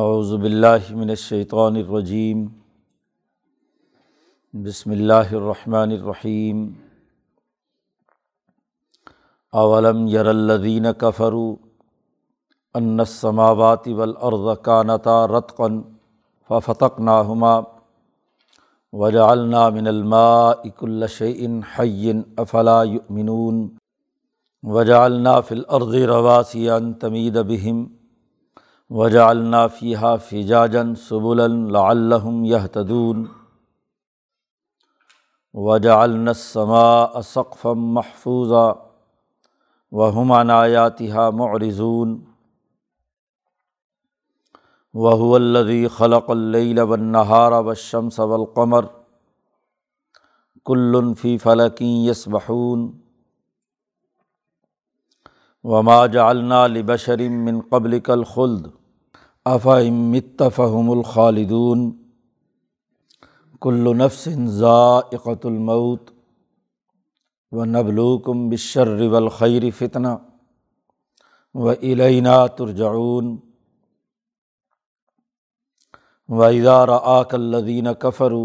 اعوذ باللہ من الشیطان الرجیم بسم اللہ الرحمن الرحیم اولم یر الذین کفروا ان السماوات والارض کانتا رتقا ففتقناہما وجعلنا من الماء كل شيء حي افلا يؤمنون وجعلنا في الارض رواسي ان تميد بهم وجعلنا فيها فجاجا سبلا لعلهم يهتدون. وجعلنا السماء سقفا محفوظا وهم عن آياتها معرضون. وهو الذي خلق الليل والنهار والشمس والقمر. كل في فلك يسبحون. وما جعلنا لبشر من قبلك الخلد. افام مت فہم الخالدون کل نفس ذائقۃ المعت و نبلوکم بشر والخیر فتنہ و علینہ ترجعون و ادار آک الدین کفرو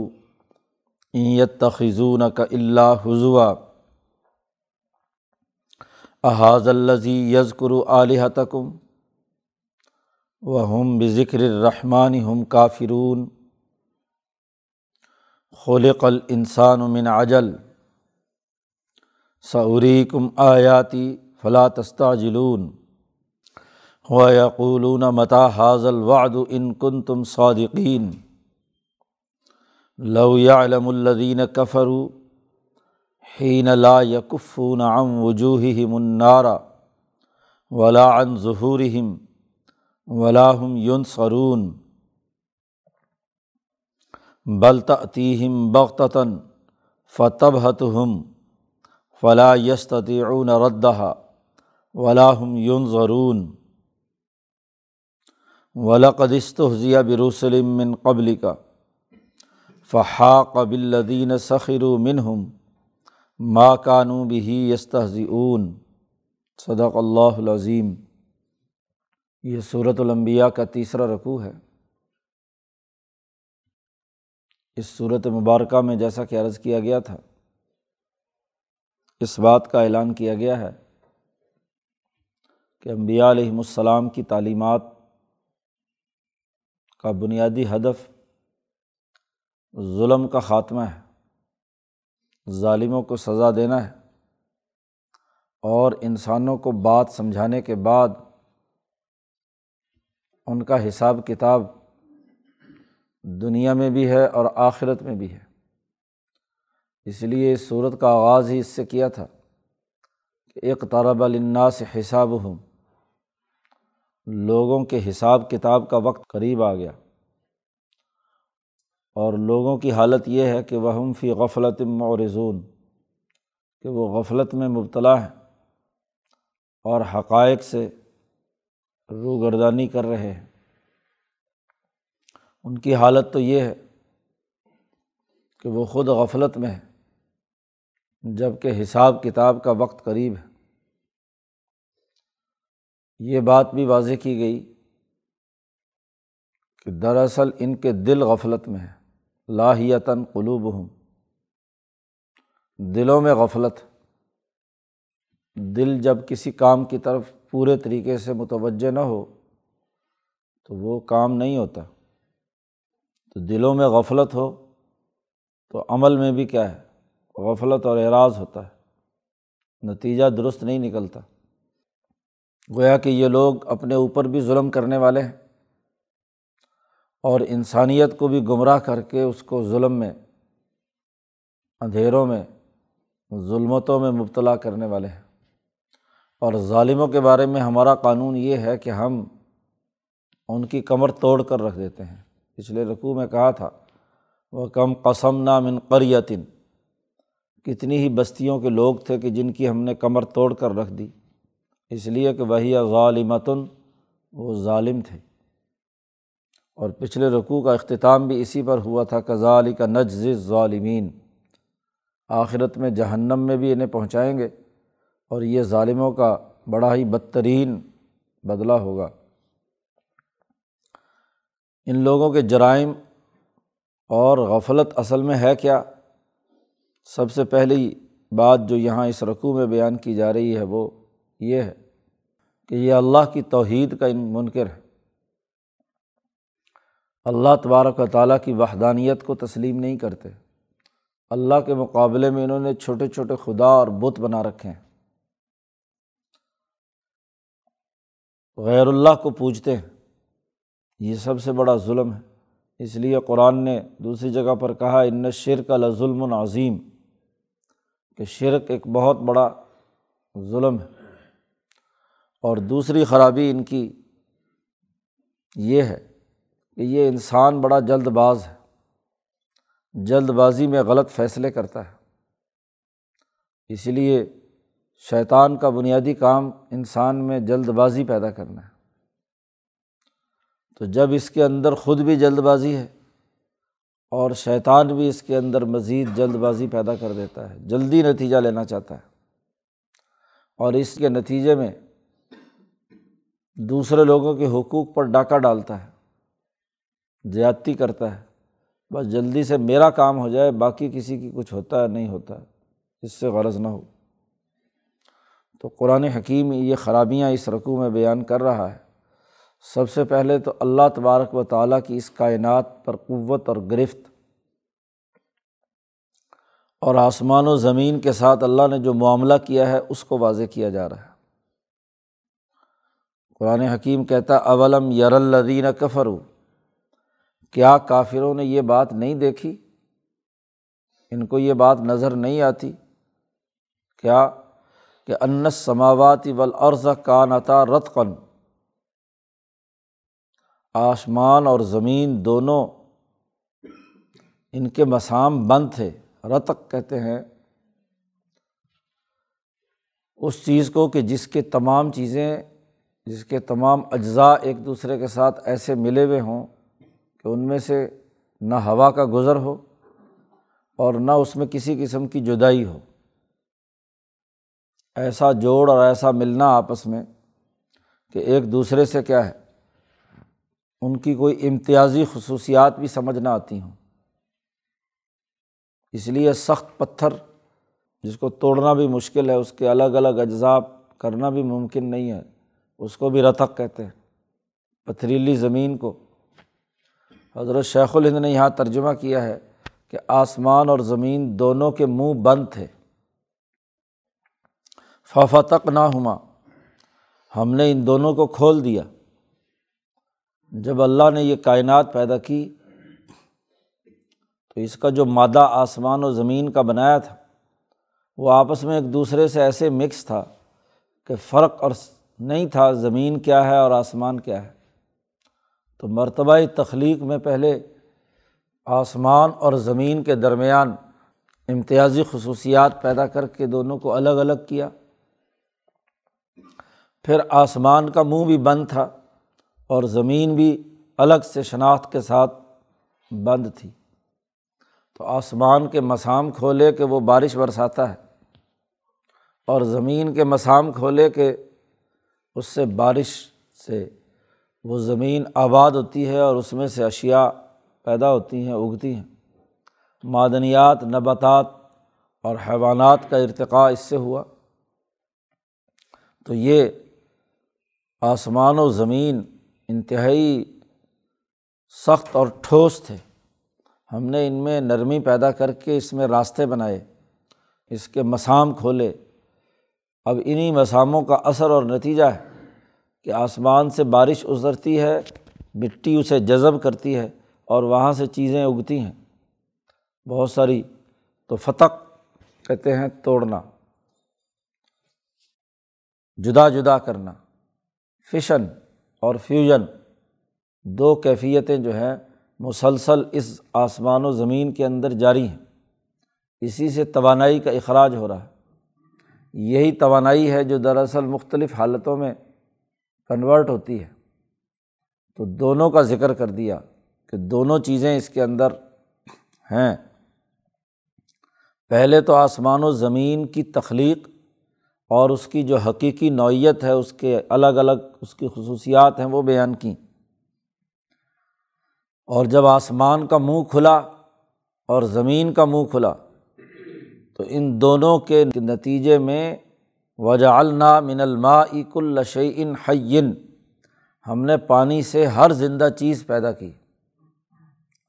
ایت خزون کا اللہ حضوا احاظ الزی یزکر علیحتکم و ہم بذکر الرحمٰن ہم کافرون خلق الانسان من عجل سعریکم آیاتی فلا تستعجلون و یقولون متا حاض الوعد ان کن تم صادقین لو يعلم الذین کفروا حین لا یکفون عن وجوہہم النار ولا عن ظہورہم ولاحم یون سرون بلتعتیم بغتاً فتب حت ہم فلاں یستعون ردہ ولاحم یون ضرون ولقدست حضیہ بروسلم من قبل کا فحاق بلدین سخر منہم ما کانو بھی یستحضیون صدق اللہ العظیم یہ صورت المبیا کا تیسرا رقوع ہے۔ اس صورت مبارکہ میں جیسا کہ عرض کیا گیا تھا، اس بات کا اعلان کیا گیا ہے کہ امبیا علیہم السلام کی تعلیمات کا بنیادی ہدف ظلم کا خاتمہ ہے، ظالموں کو سزا دینا ہے اور انسانوں کو بات سمجھانے کے بعد ان کا حساب کتاب دنیا میں بھی ہے اور آخرت میں بھی ہے۔ اس لیے اس صورت کا آغاز ہی اس سے کیا تھا کہ ایک طرب النا سے حساب ہوں لوگوں کے حساب کتاب کا وقت قریب آ گیا۔ اور لوگوں کی حالت یہ ہے کہ وہ فی غفلت معرضون، کہ وہ غفلت میں مبتلا ہے اور حقائق سے روگردانی کر رہے ہیں۔ ان کی حالت تو یہ ہے کہ وہ خود غفلت میں ہے جبکہ حساب کتاب کا وقت قریب ہے۔ یہ بات بھی واضح کی گئی کہ دراصل ان کے دل غفلت میں ہے لاہیتاً قلوب ہوں دلوں میں غفلت۔ دل جب کسی کام کی طرف پورے طریقے سے متوجہ نہ ہو تو وہ کام نہیں ہوتا۔ تو دلوں میں غفلت ہو تو عمل میں بھی کیا ہے؟ غفلت اور اعراض ہوتا ہے۔ نتیجہ درست نہیں نکلتا۔ گویا کہ یہ لوگ اپنے اوپر بھی ظلم کرنے والے ہیں۔ اور انسانیت کو بھی گمراہ کر کے اس کو ظلم میں، اندھیروں میں، ظلمتوں میں مبتلا کرنے والے ہیں۔ اور ظالموں کے بارے میں ہمارا قانون یہ ہے کہ ہم ان کی کمر توڑ کر رکھ دیتے ہیں۔ پچھلے رقوع میں کہا تھا وہ کم قسم نام قریتن کتنی ہی بستیوں کے لوگ تھے کہ جن کی ہم نے کمر توڑ کر رکھ دی۔ اس لیے کہ وہی ظالمتن، وہ ظالم تھے۔ اور پچھلے رقوع کا اختتام بھی اسی پر ہوا تھا کزالی کا نجز ظالمین آخرت میں جہنم میں بھی انہیں پہنچائیں گے۔ اور یہ ظالموں کا بڑا ہی بدترین بدلہ ہوگا۔ ان لوگوں کے جرائم اور غفلت اصل میں ہے کیا؟ سب سے پہلی بات جو یہاں اس رقوع میں بیان کی جا رہی ہے وہ یہ ہے کہ یہ اللہ کی توحید کا منکر ہے۔ اللہ تبارک و تعالیٰ کی وحدانیت کو تسلیم نہیں کرتے۔ اللہ کے مقابلے میں انہوں نے چھوٹے چھوٹے خدا اور بت بنا رکھے ہیں۔ غیر اللہ کو پوجتے ہیں۔ یہ سب سے بڑا ظلم ہے۔ اس لیے قرآن نے دوسری جگہ پر کہا، ان شرک ظلم العظیم کہ شرک ایک بہت بڑا ظلم ہے۔ اور دوسری خرابی ان کی یہ ہے کہ یہ انسان بڑا جلد باز ہے۔ جلد بازی میں غلط فیصلے کرتا ہے۔ اس لیے شیطان کا بنیادی کام انسان میں جلد بازی پیدا کرنا ہے۔ تو جب اس کے اندر خود بھی جلد بازی ہے اور شیطان بھی اس کے اندر مزید جلد بازی پیدا کر دیتا ہے، جلدی نتیجہ لینا چاہتا ہے۔ اور اس کے نتیجے میں دوسرے لوگوں کے حقوق پر ڈاکہ ڈالتا ہے، زیادتی کرتا ہے۔ بس جلدی سے میرا کام ہو جائے، باقی کسی کی کچھ ہوتا ہے، نہیں ہوتا، اس سے غرض نہ ہو۔ تو قرآن حکیم یہ خرابیاں اس رقوع میں بیان کر رہا ہے۔ سب سے پہلے تو اللہ تبارک و تعالیٰ کی اس کائنات پر قوت اور گرفت۔ اور آسمان و زمین کے ساتھ اللہ نے جو معاملہ کیا ہے، اس کو واضح کیا جا رہا ہے۔ قرآن حکیم کہتا اولم یر الدین کفر کیا کافروں نے یہ بات نہیں دیکھی؟ ان کو یہ بات نظر نہیں آتی۔ کیا کہ انس سماواتی ولعرض کا نتا رت قن آسمان اور زمین دونوں ان کے مسام بند تھے۔ رتق کہتے ہیں اس چیز کو کہ جس کے تمام چیزیں، جس کے تمام اجزاء ایک دوسرے کے ساتھ ایسے ملے ہوئے ہوں کہ ان میں سے نہ ہوا کا گزر ہو اور نہ اس میں کسی قسم کی جدائی ہو۔ ایسا جوڑ اور ایسا ملنا آپس میں کہ ایک دوسرے سے کیا ہے، ان کی کوئی امتیازی خصوصیات بھی سمجھ نہ آتی ہوں۔ اس لیے سخت پتھر جس کو توڑنا بھی مشکل ہے، اس کے الگ الگ اجزاء کرنا بھی ممکن نہیں ہے، اس کو بھی رتق کہتے ہیں۔ پتھریلی زمین کو۔ حضرت شیخ الہند نے یہاں ترجمہ کیا ہے کہ آسمان اور زمین دونوں کے منہ بند تھے۔ ففتق نہ ہما ہم نے ان دونوں کو کھول دیا۔ جب اللہ نے یہ کائنات پیدا کی، تو اس کا جو مادہ آسمان و زمین کا بنایا تھا، وہ آپس میں ایک دوسرے سے ایسے مکس تھا کہ فرق اور نہیں تھا زمین کیا ہے اور آسمان کیا ہے۔ تو مرتبہ تخلیق میں پہلے آسمان اور زمین کے درمیان امتیازی خصوصیات پیدا کر کے دونوں کو الگ الگ کیا۔ پھر آسمان کا منہ بھی بند تھا اور زمین بھی الگ سے شناخت کے ساتھ بند تھی۔ تو آسمان کے مسام کھولے کہ وہ بارش برساتا ہے اور زمین کے مسام کھولے کہ اس سے بارش سے وہ زمین آباد ہوتی ہے اور اس میں سے اشیا پیدا ہوتی ہیں، اگتی ہیں۔ معدنیات، نباتات اور حیوانات کا ارتقاء اس سے ہوا۔ تو یہ آسمان و زمین انتہائی سخت اور ٹھوس تھے۔ ہم نے ان میں نرمی پیدا کر کے اس میں راستے بنائے، اس کے مسام کھولے۔ اب انہیں مساموں کا اثر اور نتیجہ ہے کہ آسمان سے بارش اترتی ہے، مٹی اسے جذب کرتی ہے اور وہاں سے چیزیں اگتی ہیں۔ بہت ساری تو فتق کہتے ہیں توڑنا، جدا جدا کرنا۔ فشن اور فیوژن دو کیفیتیں جو ہیں مسلسل اس آسمان و زمین کے اندر جاری ہیں۔ اسی سے توانائی کا اخراج ہو رہا ہے۔ یہی توانائی ہے جو دراصل مختلف حالتوں میں کنورٹ ہوتی ہے۔ تو دونوں کا ذکر کر دیا کہ دونوں چیزیں اس کے اندر ہیں۔ پہلے تو آسمان و زمین کی تخلیق اور اس کی جو حقیقی نوعیت ہے، اس کے الگ الگ اس کی خصوصیات ہیں، وہ بیان کیں۔ اور جب آسمان کا منہ کھلا اور زمین کا منہ کھلا، تو ان دونوں کے نتیجے میں وجا النا من الماء اک الشعین حین، ہم نے پانی سے ہر زندہ چیز پیدا کی۔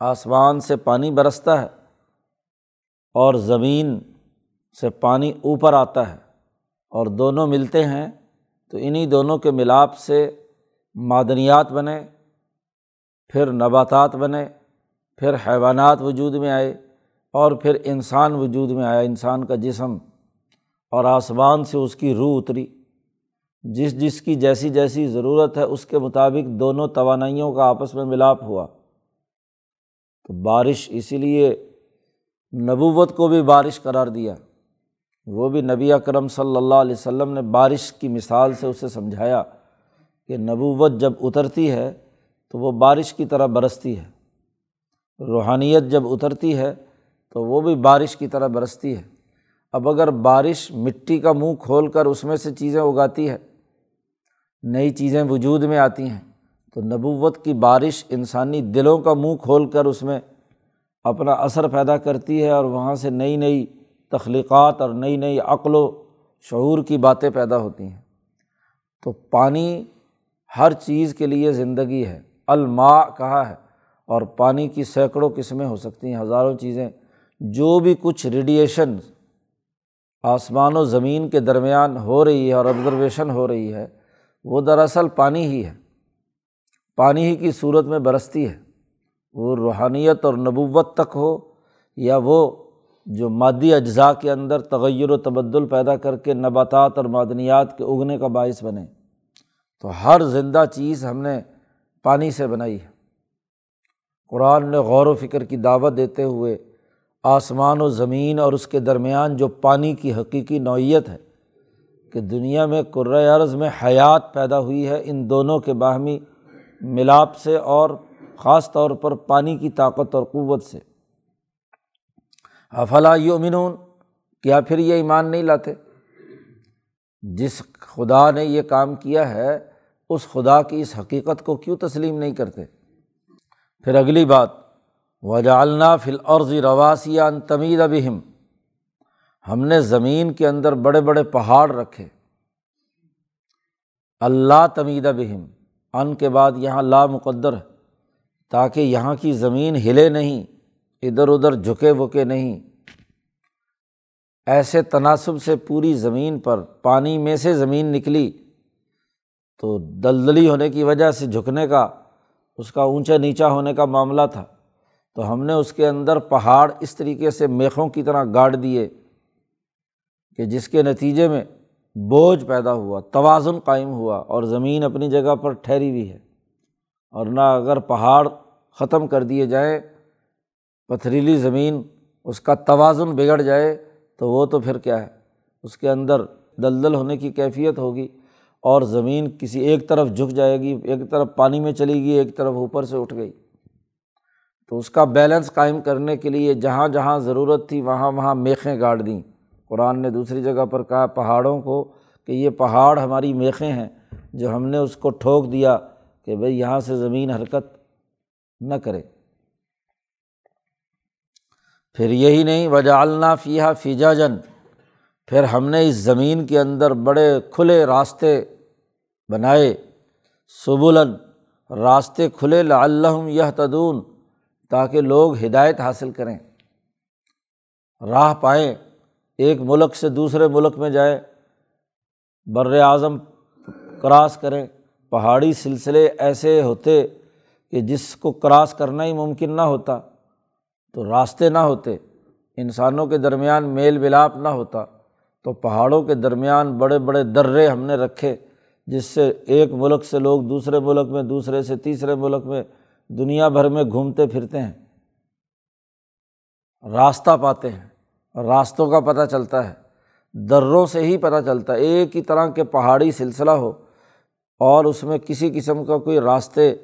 آسمان سے پانی برستا ہے اور زمین سے پانی اوپر آتا ہے۔ اور دونوں ملتے ہیں، تو انہیں دونوں کے ملاپ سے معدنیات بنے، پھر نباتات بنے، پھر حیوانات وجود میں آئے، اور پھر انسان وجود میں آیا، انسان کا جسم، اور آسمان سے اس کی روح اتری۔ جس جس کی جیسی جیسی ضرورت ہے، اس کے مطابق دونوں توانائیوں کا آپس میں ملاپ ہوا۔ تو بارش اسی لیے نبوت کو بھی بارش قرار دیا۔ وہ بھی نبی اکرم صلی اللہ علیہ وسلم نے بارش کی مثال سے اسے سمجھایا کہ نبوت جب اترتی ہے تو وہ بارش کی طرح برستی ہے، روحانیت جب اترتی ہے تو وہ بھی بارش کی طرح برستی ہے۔ اب اگر بارش مٹی کا منہ کھول کر اس میں سے چیزیں اگاتی ہے، نئی چیزیں وجود میں آتی ہیں، تو نبوت کی بارش انسانی دلوں کا منہ کھول کر اس میں اپنا اثر پیدا کرتی ہے اور وہاں سے نئی نئی تخلیقات اور نئی نئی عقل و شعور کی باتیں پیدا ہوتی ہیں۔ تو پانی ہر چیز کے لیے زندگی ہے۔ الماء کہا ہے اور پانی کی سینکڑوں قسمیں ہو سکتی ہیں، ہزاروں چیزیں۔ جو بھی کچھ ریڈیئیشن آسمان و زمین کے درمیان ہو رہی ہے اور آبزرویشن ہو رہی ہے، وہ دراصل پانی ہی ہے۔ پانی ہی کی صورت میں برستی ہے۔ وہ روحانیت اور نبوت تک ہو یا وہ جو مادی اجزاء کے اندر تغیر و تبدل پیدا کر کے نباتات اور معدنیات کے اگنے کا باعث بنے۔ تو ہر زندہ چیز ہم نے پانی سے بنائی ہے۔ قرآن نے غور و فکر کی دعوت دیتے ہوئے آسمان و زمین اور اس کے درمیان جو پانی کی حقیقی نوعیت ہے کہ دنیا میں عرض میں حیات پیدا ہوئی ہے، ان دونوں کے باہمی ملاپ سے اور خاص طور پر پانی کی طاقت اور قوت سے۔ افلا یومنون کیا پھر یہ ایمان نہیں لاتے؟ جس خدا نے یہ کام کیا ہے، اس خدا کی اس حقیقت کو کیوں تسلیم نہیں کرتے؟ پھر اگلی بات وجالنا فل عرض رواسیہ تمید ابہم ہم نے زمین کے اندر بڑے بڑے پہاڑ رکھے۔ اللہ تمید بہم۔ ان کے بعد یہاں لا مقدر ہے، تاکہ یہاں کی زمین ہلے نہیں۔ ادھر ادھر جھکے وکے نہیں۔ ایسے تناسب سے پوری زمین پر پانی میں سے زمین نکلی تو دلدلی ہونے کی وجہ سے جھکنے کا، اس کا اونچا نیچا ہونے کا معاملہ تھا۔ تو ہم نے اس کے اندر پہاڑ اس طریقے سے میخوں کی طرح گاڑ دیے کہ جس کے نتیجے میں بوجھ پیدا ہوا، توازن قائم ہوا اور زمین اپنی جگہ پر ٹھہری ہوئی ہے۔ اور نہ اگر پہاڑ ختم کر دیے جائیں پتھریلی زمین اس کا توازن بگڑ جائے تو وہ تو پھر کیا ہے؟ اس کے اندر دلدل ہونے کی کیفیت ہوگی اور زمین کسی ایک طرف جھک جائے گی، ایک طرف پانی میں چلے گی ایک طرف اوپر سے اٹھ گئی۔ تو اس کا بیلنس قائم کرنے کے لیے جہاں جہاں ضرورت تھی وہاں وہاں میخیں گاڑ دیں۔ قرآن نے دوسری جگہ پر کہا، پہاڑوں کو کہ یہ پہاڑ ہماری میخیں ہیں، جو ہم نے اس کو ٹھوک دیا کہ بھائی یہاں سے زمین حرکت نہ کرے۔ پھر یہی نہیں وجالنا فیحا فیجا جن پھر ہم نے اس زمین کے اندر بڑے کھلے راستے بنائے سبولن راستے کھلے لعلہم یہ تدون تاکہ لوگ ہدایت حاصل کریں۔ راہ پائیں، ایک ملک سے دوسرے ملک میں جائے بر اعظم کراس کریں۔ پہاڑی سلسلے ایسے ہوتے کہ جس کو کراس کرنا ہی ممکن نہ ہوتا۔ تو راستے نہ ہوتے، انسانوں کے درمیان میل ملاپ نہ ہوتا، تو پہاڑوں کے درمیان بڑے بڑے درے ہم نے رکھے، جس سے ایک ملک سے لوگ دوسرے ملک میں، دوسرے سے تیسرے ملک میں دنیا بھر میں گھومتے پھرتے ہیں، راستہ پاتے ہیں راستوں کا پتہ چلتا ہے، دروں سے ہی پتہ چلتا ہے، ایک ہی طرح کے پہاڑی سلسلہ ہو، اور اس میں کسی قسم کا کوئی راستے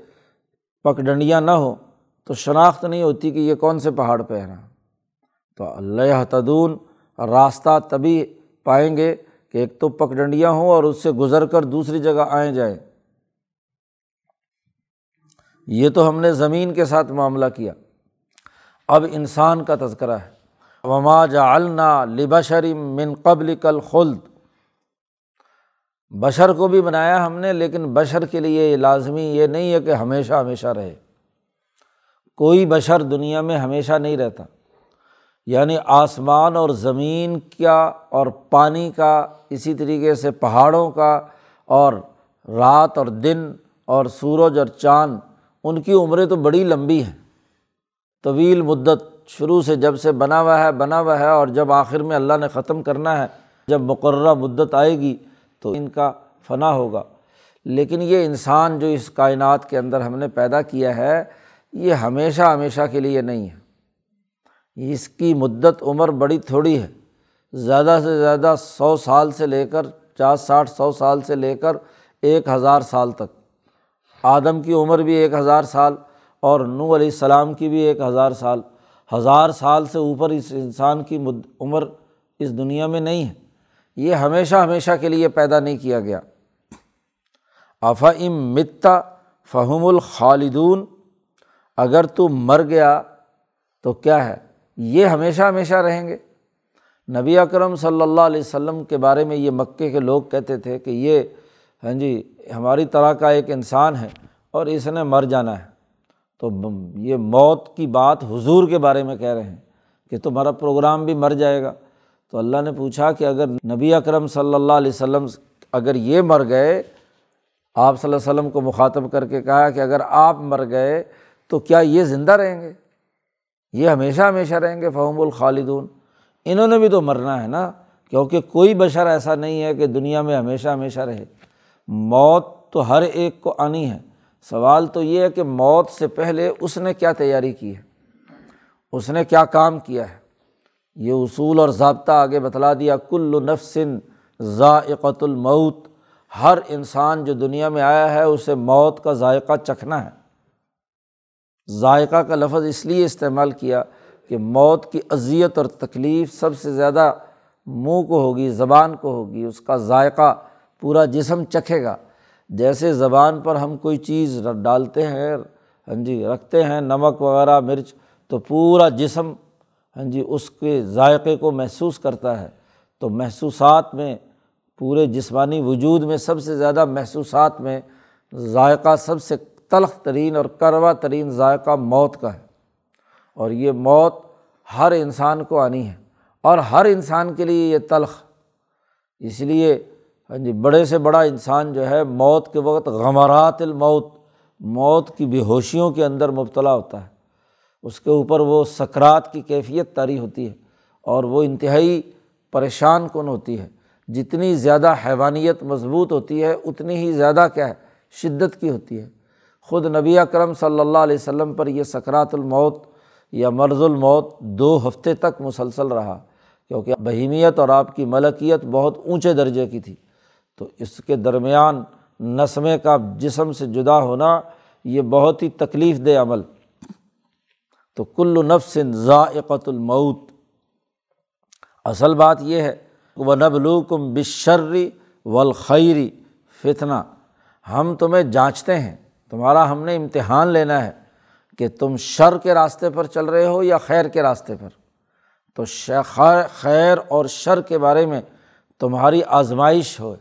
پکڈنڈیاں نہ ہو تو شناخت نہیں ہوتی کہ یہ کون سے پہاڑ پہ ہے نا تو اللہ تدون راستہ تبھی پائیں گے کہ ایک تو پکڈنڈیاں ہوں اور اس سے گزر کر دوسری جگہ آئیں جائیں۔ یہ تو ہم نے زمین کے ساتھ معاملہ کیا۔ اب انسان کا تذکرہ ہے۔ وما جعلنا لبشر من قبل کل خلد بشر کو بھی بنایا ہم نے، لیکن بشر کے لیے یہ لازمی یہ نہیں ہے کہ ہمیشہ ہمیشہ رہے۔ کوئی بشر دنیا میں ہمیشہ نہیں رہتا۔ یعنی آسمان اور زمین کا اور پانی کا، اسی طریقے سے پہاڑوں کا اور رات اور دن اور سورج اور چاند، ان کی عمریں تو بڑی لمبی ہیں۔ طویل مدت شروع سے جب سے بنا ہوا ہے، بنا ہوا ہے اور جب آخر میں اللہ نے ختم کرنا ہے، جب مقررہ مدت آئے گی تو ان کا فنا ہوگا۔ لیکن یہ انسان جو اس کائنات کے اندر ہم نے پیدا کیا ہے یہ ہمیشہ ہمیشہ کے لیے نہیں ہے۔ اس کی مدت عمر بڑی تھوڑی ہے۔ زیادہ سے زیادہ سو سال سے لے کر پچاس ساٹھ سو سال سے لے کر ایک ہزار سال تک۔ آدم کی عمر بھی ایک ہزار سال اور نو علیہ السلام کی بھی ایک ہزار سال۔ ہزار سال سے اوپر اس انسان کی عمر اس دنیا میں نہیں ہے۔ یہ ہمیشہ ہمیشہ کے لیے پیدا نہیں کیا گیا۔ آفا ام متا فہم الخالدون۔ اگر تو مر گیا تو کیا ہے؟ یہ ہمیشہ ہمیشہ رہیں گے۔ نبی اکرم صلی اللہ علیہ وسلم کے بارے میں یہ مکے کے لوگ کہتے تھے کہ یہ ہاں جی ہماری طرح کا ایک انسان ہے اور اس نے مر جانا ہے۔ تو یہ موت کی بات حضور کے بارے میں کہہ رہے ہیں کہ تمہارا پروگرام بھی مر جائے گا۔ تو اللہ نے پوچھا کہ اگر نبی اکرم صلی اللہ علیہ وسلم اگر یہ مر گئے، آپ صلی اللہ علیہ وسلم کو مخاطب کر کے کہا کہ اگر آپ مر گئے تو کیا یہ زندہ رہیں گے؟ یہ ہمیشہ ہمیشہ رہیں گے، فہم الخالدون۔ انہوں نے بھی تو مرنا ہے نا، کیونکہ کوئی بشر ایسا نہیں ہے کہ دنیا میں ہمیشہ ہمیشہ رہے۔ موت تو ہر ایک کو آنی ہے۔ سوال تو یہ ہے کہ موت سے پہلے اس نے کیا تیاری کی ہے؟ اس نے کیا کام کیا ہے؟ یہ اصول اور ضابطہ آگے بتلا دیا۔ کل نفسن ذائقۃ المعت ہر انسان جو دنیا میں آیا ہے، اسے موت کا ذائقہ چکھنا ہے۔ ذائقہ کا لفظ اس لیے استعمال کیا کہ موت کی اذیت اور تکلیف سب سے زیادہ منہ کو ہوگی، زبان کو ہوگی، اس کا ذائقہ پورا جسم چکھے گا۔ جیسے زبان پر ہم کوئی چیز ڈالتے ہیں ہاں جی رکھتے ہیں، نمک وغیرہ، مرچ، تو پورا جسم ہاں جی اس کے ذائقے کو محسوس کرتا ہے۔ تو محسوسات میں، پورے جسمانی وجود میں سب سے زیادہ محسوسات میں ذائقہ سب سے تلخ ترین اور کروا ترین ذائقہ موت کا ہے۔ اور یہ موت ہر انسان کو آنی ہے اور ہر انسان کے لیے یہ تلخ۔ اس لیے ہاں جی بڑے سے بڑا انسان جو ہے، موت کے وقت غمرات الموت، موت کی بے ہوشیوں کے اندر مبتلا ہوتا ہے۔ اس کے اوپر وہ سکرات کی کیفیت طاری ہوتی ہے اور وہ انتہائی پریشان کن ہوتی ہے۔ جتنی زیادہ حیوانیت مضبوط ہوتی ہے، اتنی ہی زیادہ کیا ہے، شدت کی ہوتی ہے۔ خود نبی اکرم صلی اللہ علیہ وسلم پر یہ سکرات الموت یا مرض الموت دو ہفتے تک مسلسل رہا، کیونکہ بہیمیت اور آپ کی ملکیت بہت اونچے درجے کی تھی۔ تو اس کے درمیان نسمے کا جسم سے جدا ہونا یہ بہت ہی تکلیف دہ عمل۔ تو کل نفسن ذائقۃ المعت اصل بات یہ ہے وہ نبلوکم بشرری والخیری فتنا ہم تمہیں جانچتے ہیں۔ تمہارا ہم نے امتحان لینا ہے کہ تم شر کے راستے پر چل رہے ہو یا خیر کے راستے پر۔ تو خیر اور شر کے بارے میں تمہاری آزمائش ہو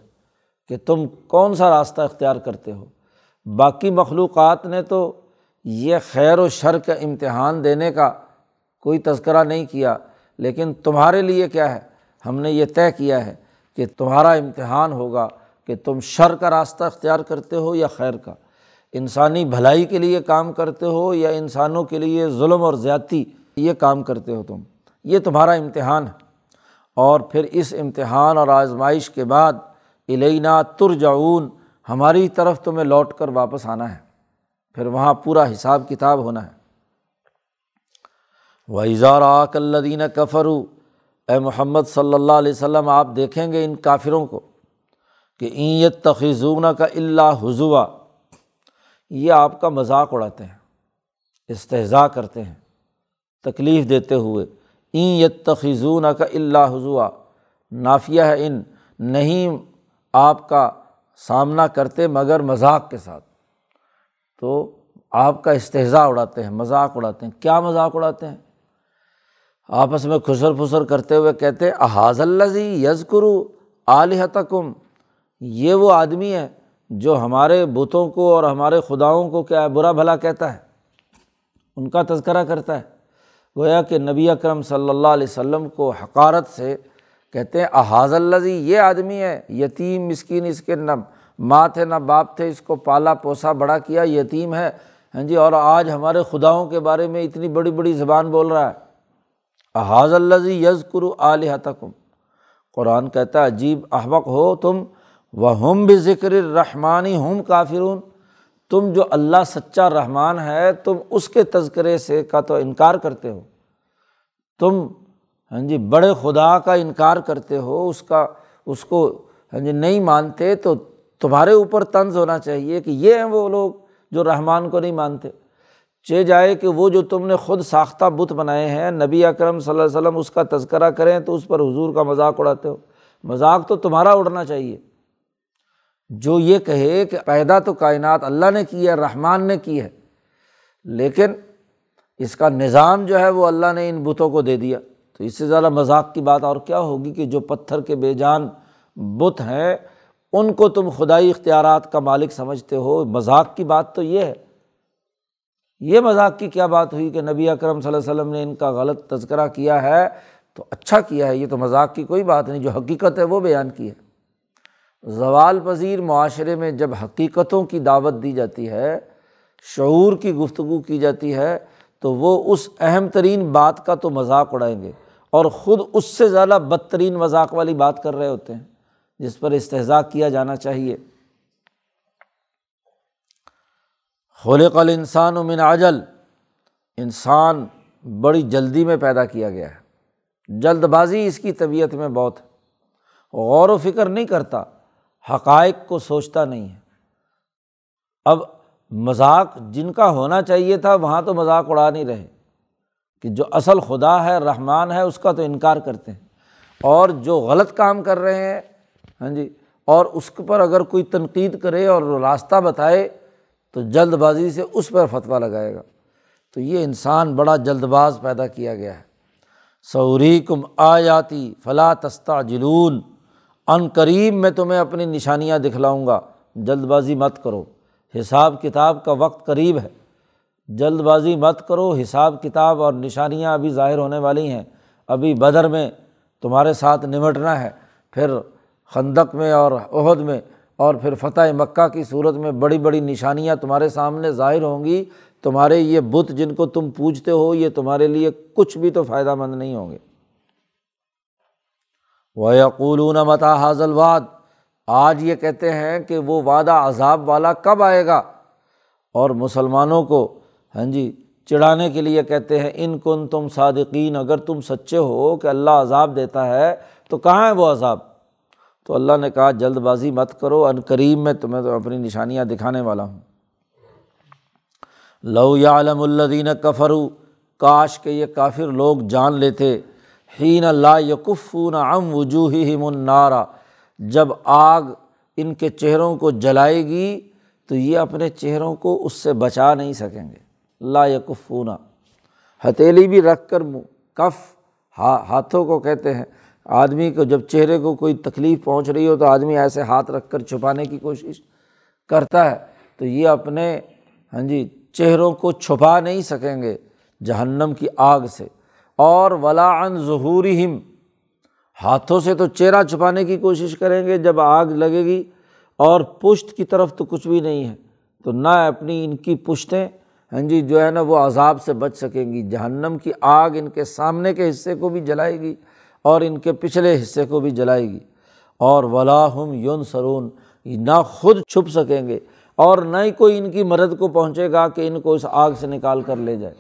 کہ تم کون سا راستہ اختیار کرتے ہو۔ باقی مخلوقات نے تو یہ خیر و شر کا امتحان دینے کا کوئی تذکرہ نہیں کیا، لیکن تمہارے لیے کیا ہے؟ ہم نے یہ طے کیا ہے کہ تمہارا امتحان ہوگا کہ تم شر کا راستہ اختیار کرتے ہو یا خیر کا۔ انسانی بھلائی کے لیے کام کرتے ہو یا انسانوں کے لیے ظلم اور زیادتی یہ کام کرتے ہو تم، یہ تمہارا امتحان ہے۔ اور پھر اس امتحان اور آزمائش کے بعد علینہ ترجعون، ہماری طرف تمہیں لوٹ کر واپس آنا ہے۔ پھر وہاں پورا حساب کتاب ہونا ہے۔ وہ اظہار کلدین کفرو اے محمد صلی اللہ علیہ وسلم، آپ دیکھیں گے ان کافروں کو کہ اینت تخیزون کا اللہ حضوا یہ آپ کا مذاق اڑاتے ہیں استحضاء کرتے ہیں، تکلیف دیتے ہوئے۔ این یت کا اللہ حضوا، نافیہ ہے ان، نہیں آپ کا سامنا کرتے مگر مذاق کے ساتھ۔ تو آپ کا استحضاء اڑاتے ہیں، مذاق اڑاتے ہیں۔ کیا مذاق اڑاتے ہیں؟ آپس میں خسر پھسر کرتے ہوئے کہتے احاظ اللہ یز کرو یہ وہ آدمی ہے جو ہمارے بتوں کو اور ہمارے خداؤں کو کیا برا بھلا کہتا ہے، ان کا تذکرہ کرتا ہے۔ گویا کہ نبی اکرم صلی اللہ علیہ وسلم کو حقارت سے کہتے ہیں احاظ اللہ یہ آدمی ہے، یتیم، مسکین، اس کے نہ ماں تھے، نہ باپ تھے، اس کو پالا پوسا بڑا کیا، یتیم ہے۔ ہاں جی اور آج ہمارے خداؤں کے بارے میں اتنی بڑی بڑی زبان بول رہا ہے۔ احاظ اللہ یز کرو علیہ تکم قرآن کہتا ہے، عجیب احبق ہو تم وہ ہم بھی ذکر رحمانی ہم کافرون۔ تم جو اللہ سچا رحمان ہے، تم اس کے تذکرے سے کا تو انکار کرتے ہو۔ تم ہاں جی بڑے خدا کا انکار کرتے ہو، اس کا، اس کو ہاں جی نہیں مانتے، تو تمہارے اوپر طنز ہونا چاہیے کہ یہ ہیں وہ لوگ جو رحمان کو نہیں مانتے۔ چے جائے کہ وہ جو تم نے خود ساختہ بت بنائے ہیں، نبی اکرم صلی اللہ علیہ وسلم اس کا تذکرہ کریں تو اس پر حضور کا مذاق اڑاتے ہو۔ مذاق تو تمہارا اڑنا چاہیے۔ جو یہ کہے کہ پیدا تو کائنات اللہ نے کی ہے، رحمان نے کی ہے، لیکن اس کا نظام جو ہے وہ اللہ نے ان بتوں کو دے دیا۔ تو اس سے زیادہ مذاق کی بات اور کیا ہوگی کہ جو پتھر کے بے جان بت ہیں، ان کو تم خدائی اختیارات کا مالک سمجھتے ہو۔ مذاق کی بات تو یہ ہے۔ یہ مذاق کی کیا بات ہوئی کہ نبی اکرم صلی اللہ علیہ وسلم نے ان کا غلط تذکرہ کیا ہے؟ تو اچھا کیا ہے، یہ تو مذاق کی کوئی بات نہیں، جو حقیقت ہے وہ بیان کی ہے۔ زوال پذیر معاشرے میں جب حقیقتوں کی دعوت دی جاتی ہے، شعور کی گفتگو کی جاتی ہے، تو وہ اس اہم ترین بات کا تو مذاق اڑائیں گے۔ اور خود اس سے زیادہ بدترین مذاق والی بات کر رہے ہوتے ہیں، جس پر استحضاء کیا جانا چاہیے۔ خلق الانسان من عجل، انسان بڑی جلدی میں پیدا کیا گیا ہے۔ جلد بازی اس کی طبیعت میں بہت ہے۔ غور و فکر نہیں کرتا حقائق کو سوچتا نہیں ہے۔ اب مذاق جن کا ہونا چاہیے تھا، وہاں تو مذاق اڑا نہیں رہے۔ کہ جو اصل خدا ہے، رحمان ہے، اس کا تو انکار کرتے ہیں۔ اور جو غلط کام کر رہے ہیں ہاں جی اور اس پر اگر کوئی تنقید کرے اور راستہ بتائے، تو جلد بازی سے اس پر فتویٰ لگائے گا۔ تو یہ انسان بڑا جلد باز پیدا کیا گیا ہے۔ سعوری کم آیاتی فلاں تستا جلون ان قریب میں تمہیں اپنی نشانیاں دکھلاؤں گا۔ جلد بازی مت کرو۔ حساب کتاب کا وقت قریب ہے۔ جلد بازی مت کرو۔ حساب کتاب اور نشانیاں ابھی ظاہر ہونے والی ہیں۔ ابھی بدر میں تمہارے ساتھ نمٹنا ہے۔ پھر خندق میں اور عہد میں اور پھر فتح مکہ کی صورت میں بڑی بڑی نشانیاں تمہارے سامنے ظاہر ہوں گی۔ تمہارے یہ بت جن کو تم پوجتے ہو، یہ تمہارے لیے کچھ بھی تو فائدہ مند نہیں ہوں گے۔ وہ یقولون متا حاضل واد آج یہ کہتے ہیں کہ وہ وعدہ عذاب والا کب آئے گا؟ اور مسلمانوں کو ہاں جی چڑھانے کے لیے کہتے ہیں، ان کن تم صادقین، اگر تم سچے ہو کہ اللہ عذاب دیتا ہے، تو کہاں ہے وہ عذاب؟ تو اللہ نے کہا، جلد بازی مت کرو، ان قریب میں تمہیں تو اپنی نشانیاں دکھانے والا ہوں۔ لو یا علم الدین کفرو کاش کے یہ کافر لوگ جان لیتے۔ ہین اللہ یقفون ام وجوہ منارا جب آگ ان کے چہروں کو جلائے گی تو یہ اپنے چہروں کو اس سے بچا نہیں سکیں گے۔ لا یقفون ہتیلی بھی رکھ کر کف ہاتھوں کو کہتے ہیں۔ آدمی کو جب چہرے کو کوئی تکلیف پہنچ رہی ہو تو آدمی ایسے ہاتھ رکھ کر چھپانے کی کوشش کرتا ہے۔ تو یہ اپنے ہاں جی چہروں کو چھپا نہیں سکیں گے جہنم کی آگ سے۔ اور ولا ان ظہور ہم ہاتھوں سے تو چہرہ چھپانے کی کوشش کریں گے، جب آگ لگے گی اور پشت کی طرف تو کچھ بھی نہیں ہے، تو نہ اپنی ان کی پشتیں ہاں جی جو ہے نا وہ عذاب سے بچ سکیں گی، جہنم کی آگ ان کے سامنے کے حصے کو بھی جلائے گی اور ان کے پچھلے حصے کو بھی جلائے گی۔ اور ولا ہم یون سرون نہ خود چھپ سکیں گے اور نہ ہی کوئی ان کی مدد کو پہنچے گا کہ ان کو اس آگ سے نکال کر لے جائے۔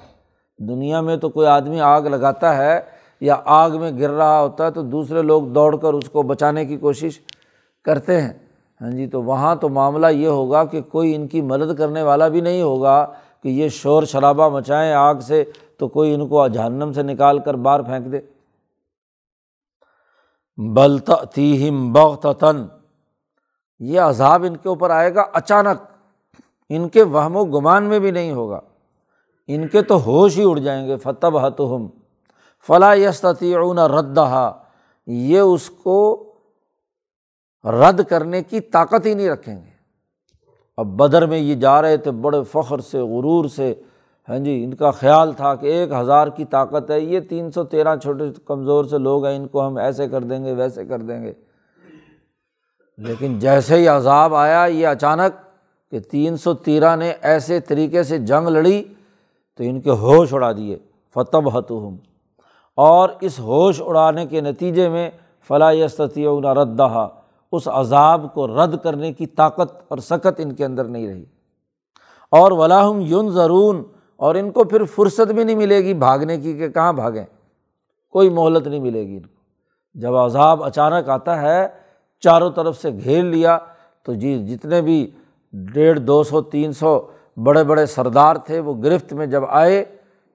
دنیا میں تو کوئی آدمی آگ لگاتا ہے یا آگ میں گر رہا ہوتا ہے تو دوسرے لوگ دوڑ کر اس کو بچانے کی کوشش کرتے ہیں۔ ہاں جی تو وہاں تو معاملہ یہ ہوگا کہ کوئی ان کی مدد کرنے والا بھی نہیں ہوگا کہ یہ شور شرابہ مچائیں آگ سے تو کوئی ان کو جہنم سے نکال کر باہر پھینک دے۔ بلتیم بغتاً یہ عذاب ان کے اوپر آئے گا اچانک، ان کے وہم و گمان میں بھی نہیں ہوگا۔ ان کے تو ہوش ہی اڑ جائیں گے فتب حت ہم فلاں یستیعون ردہ یہ اس کو رد کرنے کی طاقت ہی نہیں رکھیں گے۔ اب بدر میں یہ جا رہے تھے، بڑے فخر سے، غرور سے ہاں جی ان کا خیال تھا کہ ایک ہزار کی طاقت ہے، یہ تین سو تیرہ چھوٹے کمزور سے لوگ ہیں، ان کو ہم ایسے کر دیں گے، ویسے کر دیں گے۔ لیکن جیسے ہی عذاب آیا، یہ اچانک کہ تین سو تیرہ نے ایسے طریقے سے جنگ لڑی۔ تو ان کے ہوش اڑا دیے فتب حتم اور اس ہوش اڑانے کے نتیجے میں فلاح استطیع ردہ اس عذاب کو رد کرنے کی طاقت اور سکت ان کے اندر نہیں رہی۔ اور ولاحم یون ضرون اور ان کو پھر فرصت بھی نہیں ملے گی بھاگنے کی کہ کہاں بھاگیں۔ کوئی مہلت نہیں ملے گی ان کو۔ جب عذاب اچانک آتا ہے، چاروں طرف سے گھیر لیا، تو جی جتنے بھی ڈیڑھ، دو سو، تین سو بڑے بڑے سردار تھے، وہ گرفت میں جب آئے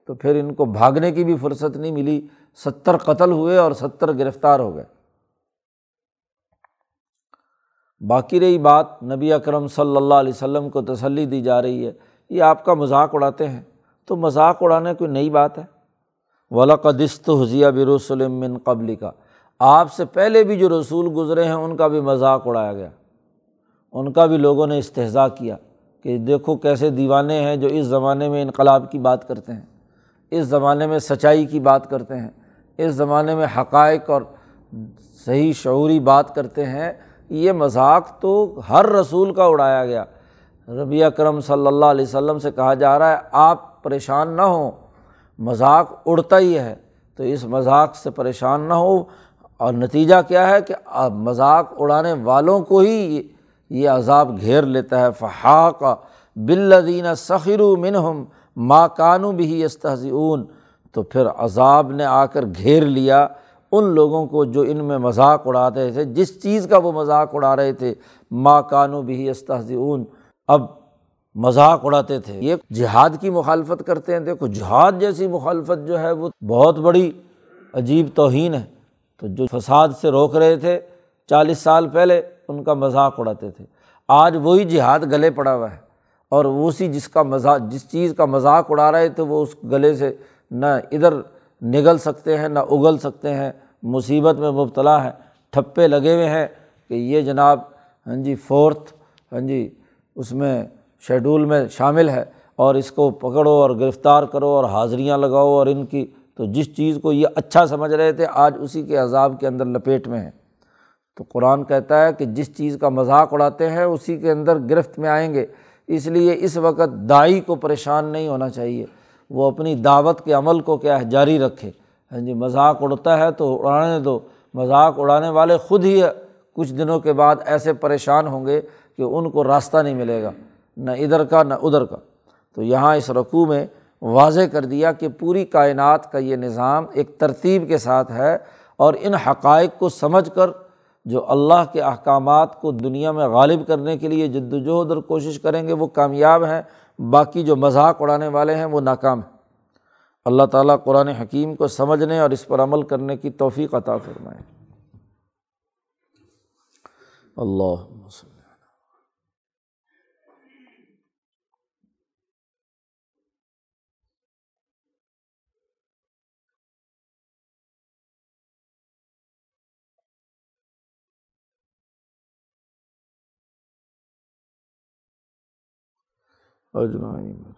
تو پھر ان کو بھاگنے کی بھی فرصت نہیں ملی۔ ستر قتل ہوئے اور ستر گرفتار ہو گئے۔ باقی رہی بات، نبی اکرم صلی اللہ علیہ وسلم کو تسلی دی جا رہی ہے۔ یہ آپ کا مذاق اڑاتے ہیں۔ تو مذاق اڑانے کوئی نئی بات ہے؟ ولاقدست حضیہ برسلم من قبل کا آپ سے پہلے بھی جو رسول گزرے ہیں، ان کا بھی مذاق اڑایا گیا۔ ان کا بھی لوگوں نے استحضاء کیا۔ کہ دیکھو کیسے دیوانے ہیں جو اس زمانے میں انقلاب کی بات کرتے ہیں، اس زمانے میں سچائی کی بات کرتے ہیں، اس زمانے میں حقائق اور صحیح شعوری بات کرتے ہیں، یہ مذاق تو ہر رسول کا اڑایا گیا۔ ربیہ کرم صلی اللہ علیہ وسلم سے کہا جا رہا ہے، آپ پریشان نہ ہوں، مذاق اڑتا ہی ہے۔ تو اس مذاق سے پریشان نہ ہو۔ اور نتیجہ کیا ہے کہ مذاق اڑانے والوں کو ہی یہ عذاب گھیر لیتا ہے۔ فحاق بلدین سخر منہم ماں کانو بھی استحضون تو پھر عذاب نے آ کر گھیر لیا ان لوگوں کو جو ان میں مذاق اڑاتے تھے۔ جس چیز کا وہ مذاق اڑا رہے تھے ماں کانو بھی استحضون اب مذاق اڑاتے تھے۔ یہ جہاد کی مخالفت کرتے ہیں۔ دیکھو، جہاد جیسی مخالفت جو ہے وہ بہت بڑی عجیب توہین ہے۔ تو جو فساد سے روک رہے تھے چالیس سال پہلے ان کا مذاق اڑاتے تھے۔ آج وہی جہاد گلے پڑا ہوا ہے اور اسی جس کا مذاق، جس چیز کا مذاق اڑا رہے تھے وہ اس گلے سے نہ ادھر نگل سکتے ہیں، نہ اگل سکتے ہیں۔ مصیبت میں مبتلا ہے ٹھپے لگے ہوئے ہیں کہ یہ جناب ہاں جی فورتھ ہاں جی اس میں شیڈول میں شامل ہے اور اس کو پکڑو اور گرفتار کرو اور حاضریاں لگاؤ اور ان کی، تو جس چیز کو یہ اچھا سمجھ رہے تھے، آج اسی کے عذاب کے اندر لپیٹ میں ہے تو قرآن کہتا ہے کہ جس چیز کا مذاق اڑاتے ہیں، اسی کے اندر گرفت میں آئیں گے۔ اس لیے اس وقت دائی کو پریشان نہیں ہونا چاہیے۔ وہ اپنی دعوت کے عمل کو کیا جاری رکھے۔ ہاں جی مذاق اڑتا ہے تو اڑانے دو۔ مذاق اڑانے والے خود ہی کچھ دنوں کے بعد ایسے پریشان ہوں گے کہ ان کو راستہ نہیں ملے گا۔ نہ ادھر کا، نہ ادھر کا۔ تو یہاں اس رقوع میں واضح کر دیا کہ پوری کائنات کا یہ نظام ایک ترتیب کے ساتھ ہے اور ان حقائق کو سمجھ کر جو اللہ کے احکامات کو دنیا میں غالب کرنے کے لیے جد وجہد اور کوشش کریں گے، وہ کامیاب ہیں۔ باقی جو مذاق اڑانے والے ہیں، وہ ناکام ہیں۔ اللہ تعالیٰ قرآن حکیم کو سمجھنے اور اس پر عمل کرنے کی توفیق عطا فرمائے۔ اللہ اجمعین